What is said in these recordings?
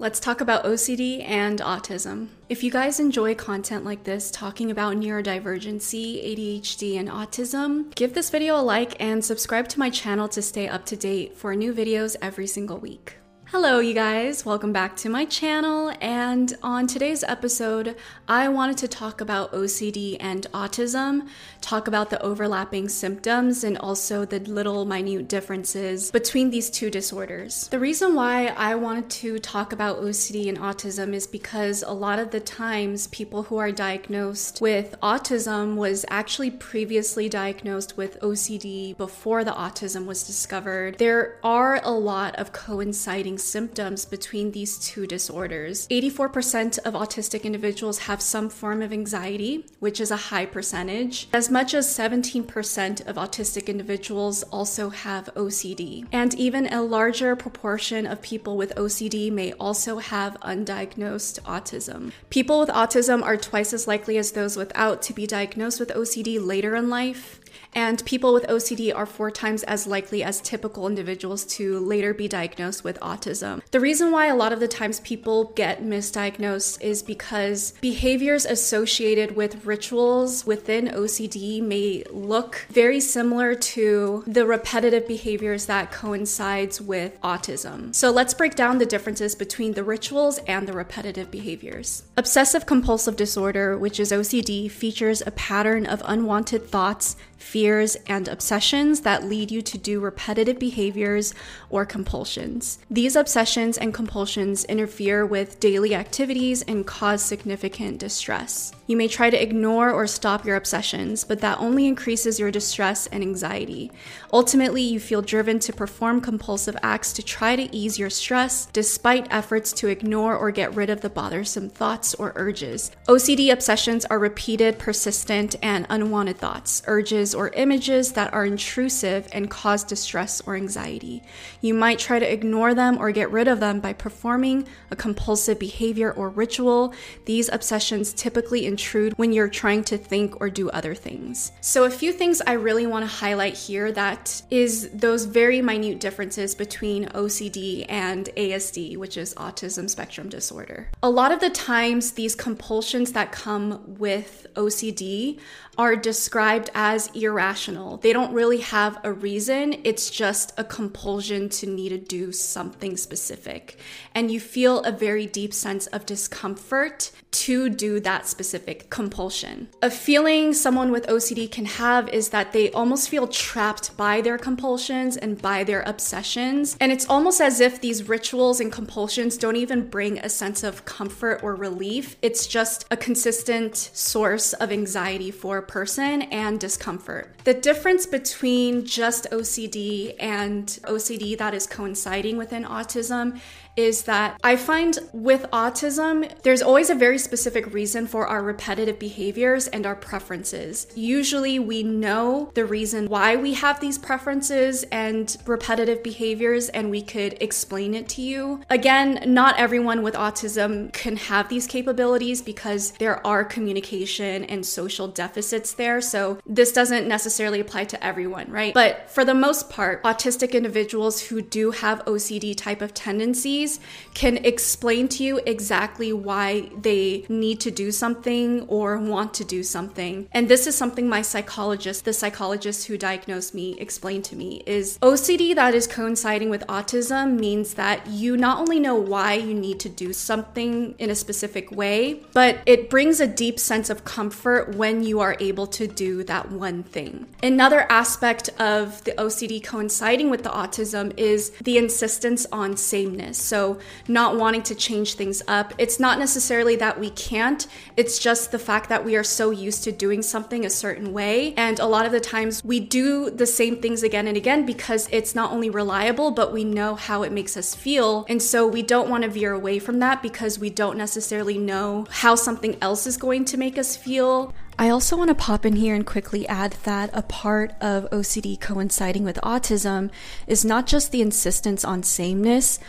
Let's talk about OCD and autism. If you guys enjoy content like this, talking about neurodivergency, ADHD, and autism, give this video a like and subscribe to my channel to stay up to date for new videos every single week. Hello, you guys. Welcome back to my channel. And on today's episode, I wanted to talk about OCD and autism, talk about the overlapping symptoms, and also the little minute differences between these two disorders. The reason why I wanted to talk about OCD and autism is because a lot of the times people who are diagnosed with autism was actually previously diagnosed with OCD before the autism was discovered. There are a lot of coinciding symptoms between these two disorders. 84% of autistic individuals have some form of anxiety, which is a high percentage. As much as 17% of autistic individuals also have OCD. And even a larger proportion of people with OCD may also have undiagnosed autism. People with autism are twice as likely as those without to be diagnosed with OCD later in life. And people with OCD are four times as likely as typical individuals to later be diagnosed with autism. The reason why a lot of the times people get misdiagnosed is because behaviors associated with rituals within OCD may look very similar to the repetitive behaviors that coincides with autism. So let's break down the differences between the rituals and the repetitive behaviors. Obsessive compulsive disorder, which is OCD, features a pattern of unwanted thoughts, fears, and obsessions that lead you to do repetitive behaviors or compulsions. These obsessions and compulsions interfere with daily activities and cause significant distress. You may try to ignore or stop your obsessions, but that only increases your distress and anxiety. Ultimately, you feel driven to perform compulsive acts to try to ease your stress, despite efforts to ignore or get rid of the bothersome thoughts or urges. OCD obsessions are repeated, persistent, and unwanted thoughts, urges, or images that are intrusive and cause distress or anxiety. You might try to ignore them or get rid of them by performing a compulsive behavior or ritual. These obsessions typically intrude when you're trying to think or do other things. So, a few things I really want to highlight here that is those very minute differences between OCD and ASD, which is autism spectrum disorder. A lot of the times, these compulsions that come with OCD are described as irrational. They don't really have a reason, it's just a compulsion to need to do something specific. And you feel a very deep sense of discomfort to do that specific compulsion. A feeling someone with OCD can have is that they almost feel trapped by their compulsions and by their obsessions. And it's almost as if these rituals and compulsions don't even bring a sense of comfort or relief. It's just a consistent source of anxiety for a person and discomfort. The difference between just OCD and OCD that is coinciding within autism is that I find with autism, there's always a very specific reason for our repetitive behaviors and our preferences. Usually, we know the reason why we have these preferences and repetitive behaviors, and we could explain it to you. Again, not everyone with autism can have these capabilities because there are communication and social deficits there. So, this doesn't necessarily apply to everyone, right? But for the most part, autistic individuals who do have OCD type of tendencies can explain to you exactly why they need to do something or want to do something. And this is something my psychologist, the psychologist who diagnosed me, explained to me is OCD that is coinciding with autism means that you not only know why you need to do something in a specific way, but it brings a deep sense of comfort when you are able to do that one thing. Another aspect of the OCD coinciding with the autism is the insistence on sameness. So, not wanting to change things up. It's not necessarily that we can't, it's just the fact that we are so used to doing something a certain way. And a lot of the times we do the same things again and again because it's not only reliable, but we know how it makes us feel. And so we don't want to veer away from that because we don't necessarily know how something else is going to make us feel. I also want to pop in here and quickly add that a part of OCD coinciding with autism is not just the insistence on sameness,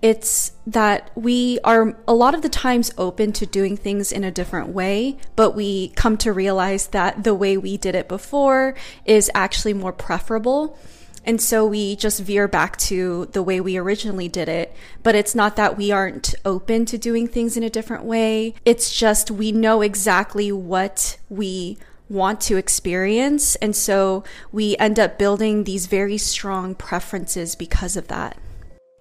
it's that we are a lot of the times open to doing things in a different way, but we come to realize that the way we did it before is actually more preferable. And so we just veer back to the way we originally did it. But it's not that we aren't open to doing things in a different way. It's just we know exactly what we want to experience. And so we end up building these very strong preferences because of that.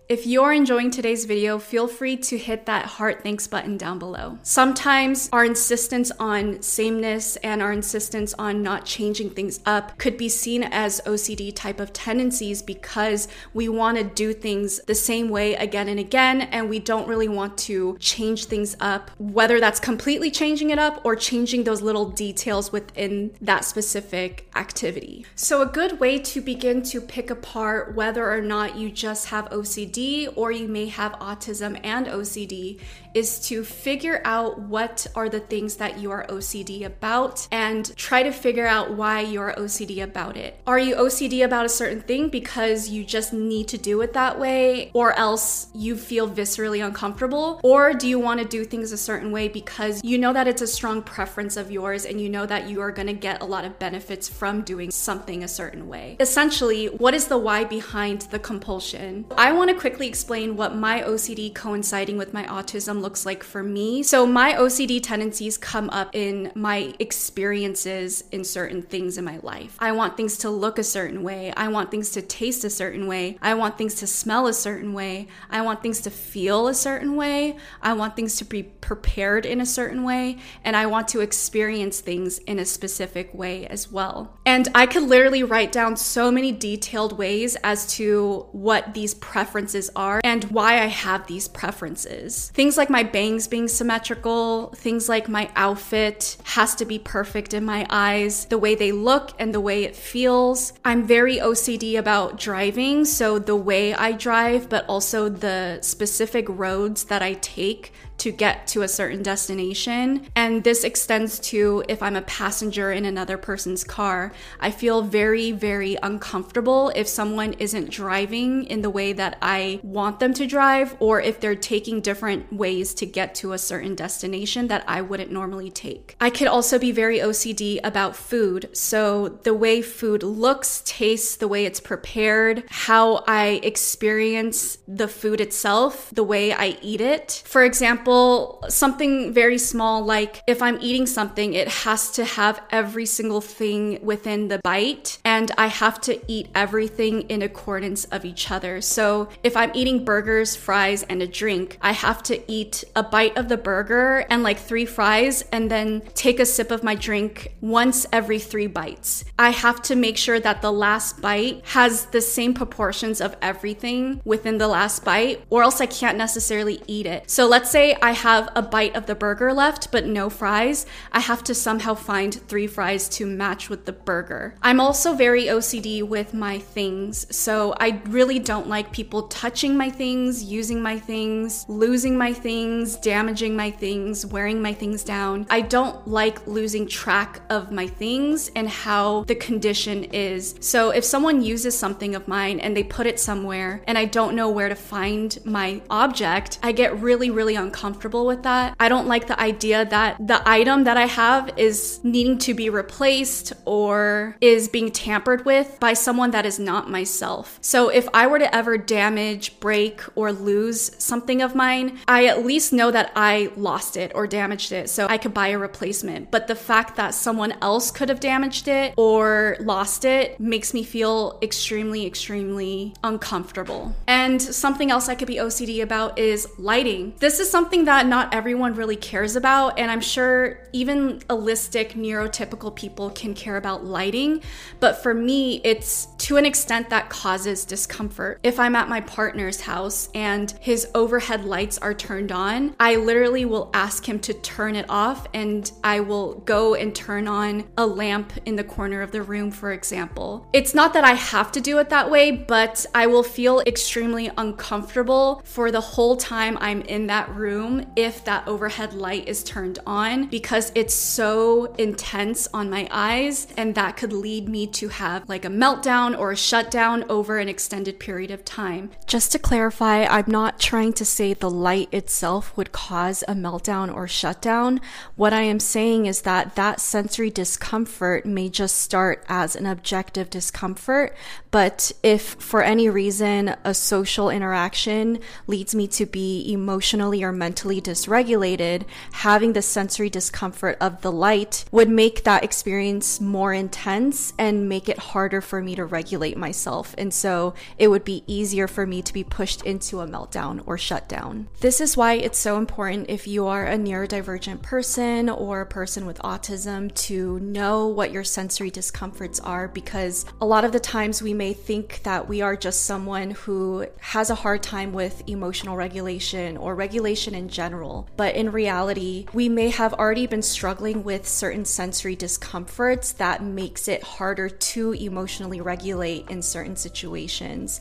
If you're enjoying today's video, feel free to hit that heart thanks button down below. Sometimes our insistence on sameness and our insistence on not changing things up could be seen as OCD type of tendencies because we want to do things the same way again and again, and we don't really want to change things up, whether that's completely changing it up or changing those little details within that specific activity. So, a good way to begin to pick apart whether or not you just have OCD Or you may have autism and OCD is to figure out what are the things that you are OCD about and try to figure out why you're OCD about it. Are you OCD about a certain thing because you just need to do it that way or else you feel viscerally uncomfortable? Or do you want to do things a certain way because you know that it's a strong preference of yours and you know that you are going to get a lot of benefits from doing something a certain way? Essentially, what is the why behind the compulsion? I want to quickly explain what my OCD coinciding with my autism looks like for me. So, my OCD tendencies come up in my experiences in certain things in my life. I want things to look a certain way. I want things to taste a certain way. I want things to smell a certain way. I want things to feel a certain way. I want things to be prepared in a certain way. And I want to experience things in a specific way as well. And I could literally write down so many detailed ways as to what these preferences preferences are and why I have these preferences. Things like my bangs being symmetrical, things like my outfit has to be perfect in my eyes, the way they look and the way it feels. I'm very OCD about driving, so the way I drive, but also the specific roads that I take to get to a certain destination. And this extends to if I'm a passenger in another person's car. I feel very, very uncomfortable if someone isn't driving in the way that I want them to drive, or if they're taking different ways to get to a certain destination that I wouldn't normally take. I could also be very OCD about food. So the way food looks, tastes, the way it's prepared, how I experience the food itself, the way I eat it. For example, example, something very small like if I'm eating something, it has to have every single thing within the bite, and I have to eat everything in accordance of each other. So if I'm eating burgers, fries, and a drink, I have to eat a bite of the burger and like three fries, and then take a sip of my drink once every three bites. I have to make sure that the last bite has the same proportions of everything within the last bite, or else I can't necessarily eat it. So let's say I have a bite of the burger left, but no fries, I have to somehow find three fries to match with the burger. I'm also very OCD with my things, so I really don't like people touching my things, using my things, losing my things, damaging my things, wearing my things down. I don't like losing track of my things and how the condition is. So if someone uses something of mine and they put it somewhere and I don't know where to find my object, I get really, really uncomfortable comfortable with that. I don't like the idea that the item that I have is needing to be replaced or is being tampered with by someone that is not myself. So if I were to ever damage, break, or lose something of mine, I at least know that I lost it or damaged it so I could buy a replacement. But the fact that someone else could have damaged it or lost it makes me feel extremely, extremely uncomfortable. And something else I could be OCD about is lighting. This is something something that not everyone really cares about, and I'm sure even allistic neurotypical people can care about lighting. But for me, it's to an extent that causes discomfort. If I'm at my partner's house and his overhead lights are turned on, I literally will ask him to turn it off and I will go and turn on a lamp in the corner of the room, for example. It's not that I have to do it that way, but I will feel extremely uncomfortable for the whole time I'm in that room room if that overhead light is turned on because it's so intense on my eyes and that could lead me to have like a meltdown or a shutdown over an extended period of time. Just to clarify, I'm not trying to say the light itself would cause a meltdown or shutdown. What I am saying is that that sensory discomfort may just start as an objective discomfort, But if for any reason a social interaction leads me to be emotionally or mentally dysregulated, having the sensory discomfort of the light would make that experience more intense and make it harder for me to regulate myself. And so it would be easier for me to be pushed into a meltdown or shutdown. This is why it's so important if you are a neurodivergent person or a person with autism to know what your sensory discomforts are because a lot of the times we may think that we are just someone who has a hard time with emotional regulation or regulation in general. But in reality, we may have already been struggling with certain sensory discomforts that makes it harder to emotionally regulate in certain situations.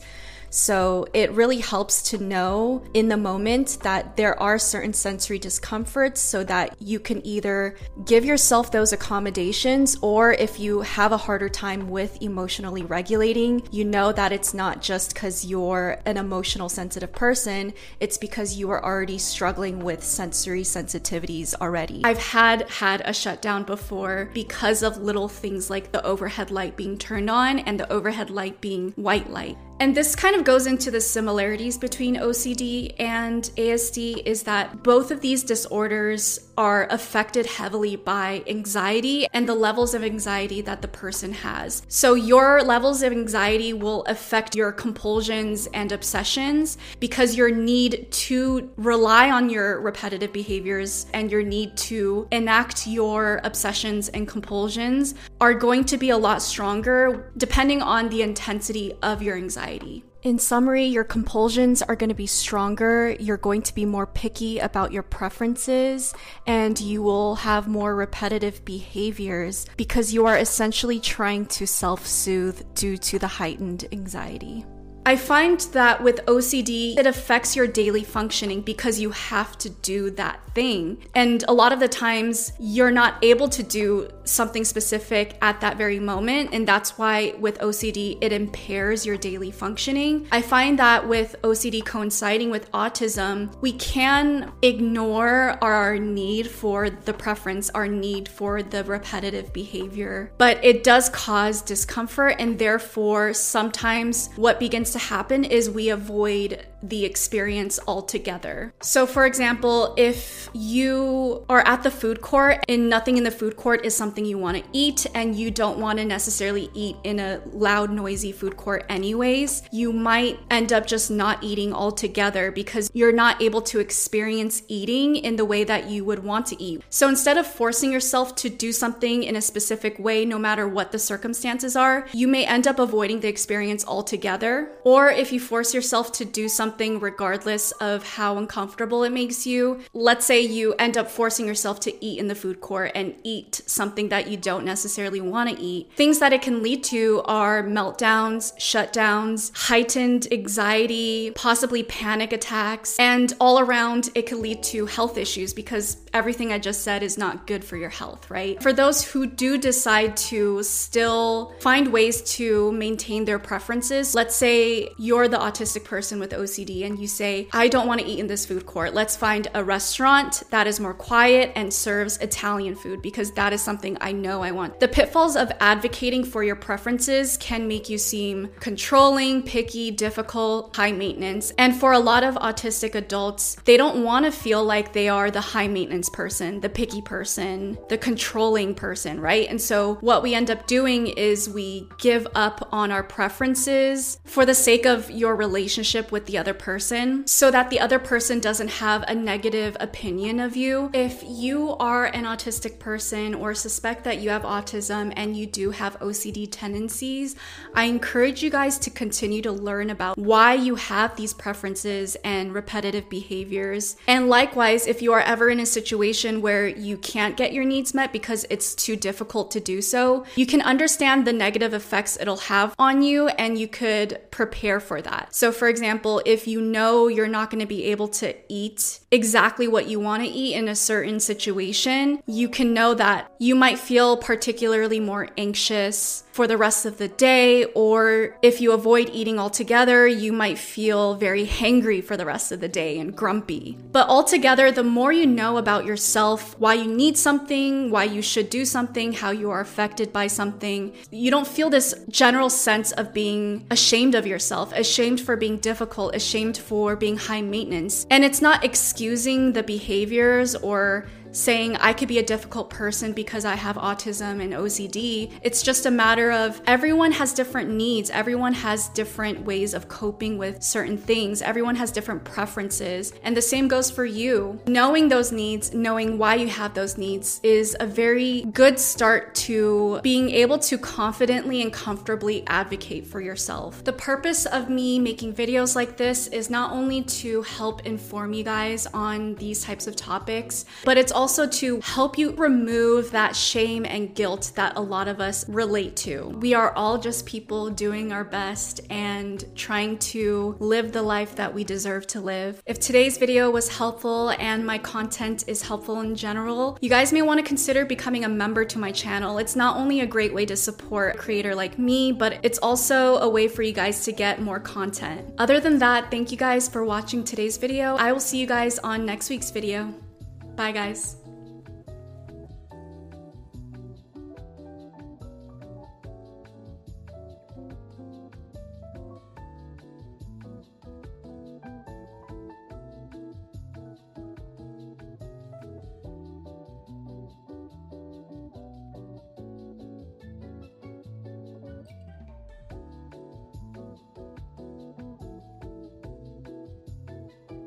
So it really helps to know in the moment that there are certain sensory discomforts so that you can either give yourself those accommodations or if you have a harder time with emotionally regulating, you know that it's not just because you're an emotional sensitive person, it's because you are already struggling with sensory sensitivities already. I've had had a shutdown before because of little things like the overhead light being turned on and the overhead light being white light. And this kind of goes into the similarities between OCD and ASD is that both of these disorders are affected heavily by anxiety and the levels of anxiety that the person has. So your levels of anxiety will affect your compulsions and obsessions because your need to rely on your repetitive behaviors and your need to enact your obsessions and compulsions are going to be a lot stronger depending on the intensity of your anxiety. In summary, your compulsions are going to be stronger, you're going to be more picky about your preferences, and you will have more repetitive behaviors because you are essentially trying to self soothe due to the heightened anxiety. I find that with OCD, it affects your daily functioning because you have to do that thing. And a lot of the times, you're not able to do something specific at that very moment. And that's why with OCD, it impairs your daily functioning. I find that with OCD coinciding with autism, we can ignore our need for the preference, our need for the repetitive behavior, but it does cause discomfort. And therefore, sometimes what begins to to happen is we avoid the experience altogether. So, for example, if you are at the food court and nothing in the food court is something you want to eat, and you don't want to necessarily eat in a loud, noisy food court, anyways, you might end up just not eating altogether because you're not able to experience eating in the way that you would want to eat. So, instead of forcing yourself to do something in a specific way, no matter what the circumstances are, you may end up avoiding the experience altogether. Or if you force yourself to do something something regardless of how uncomfortable it makes you. Let's say you end up forcing yourself to eat in the food court and eat something that you don't necessarily want to eat. Things that it can lead to are meltdowns, shutdowns, heightened anxiety, possibly panic attacks, and all around it could lead to health issues because everything I just said is not good for your health, right? For those who do decide to still find ways to maintain their preferences, let's say you're the autistic person with OCD and you say, I don't want to eat in this food court. Let's find a restaurant that is more quiet and serves Italian food because that is something I know I want. The pitfalls of advocating for your preferences can make you seem controlling, picky, difficult, high maintenance. And for a lot of autistic adults, they don't want to feel like they are the high maintenance person, the picky person, the controlling person, right? And so what we end up doing is we give up on our preferences for the sake of your relationship with the other person so that the other person doesn't have a negative opinion of you. If you are an autistic person or suspect that you have autism and you do have OCD tendencies, I encourage you guys to continue to learn about why you have these preferences and repetitive behaviors. And likewise, if you are ever in a situation where you can't get your needs met because it's too difficult to do so, you can understand the negative effects it'll have on you and you could prepare for that. So, for example, if if you know you're not going to be able to eat exactly what you want to eat in a certain situation, you can know that you might feel particularly more anxious for the rest of the day, or if you avoid eating altogether, you might feel very hangry for the rest of the day and grumpy. But altogether, the more you know about yourself, why you need something, why you should do something, how you are affected by something, you don't feel this general sense of being ashamed of yourself, ashamed for being difficult, ashamed for being high maintenance. And it's not excusing the behaviors or saying I could be a difficult person because I have autism and OCD. It's just a matter of everyone has different needs, everyone has different ways of coping with certain things, everyone has different preferences. And the same goes for you. Knowing those needs, knowing why you have those needs is a very good start to being able to confidently and comfortably advocate for yourself. The purpose of me making videos like this is not only to help inform you guys on these types of topics, but it's also to help you remove that shame and guilt that a lot of us relate to. We are all just people doing our best and trying to live the life that we deserve to live. If today's video was helpful and my content is helpful in general, you guys may want to consider becoming a member to my channel. It's not only a great way to support a creator like me, but it's also a way for you guys to get more content. Other than that, thank you guys for watching today's video. I will see you guys on next week's video. Bye, guys.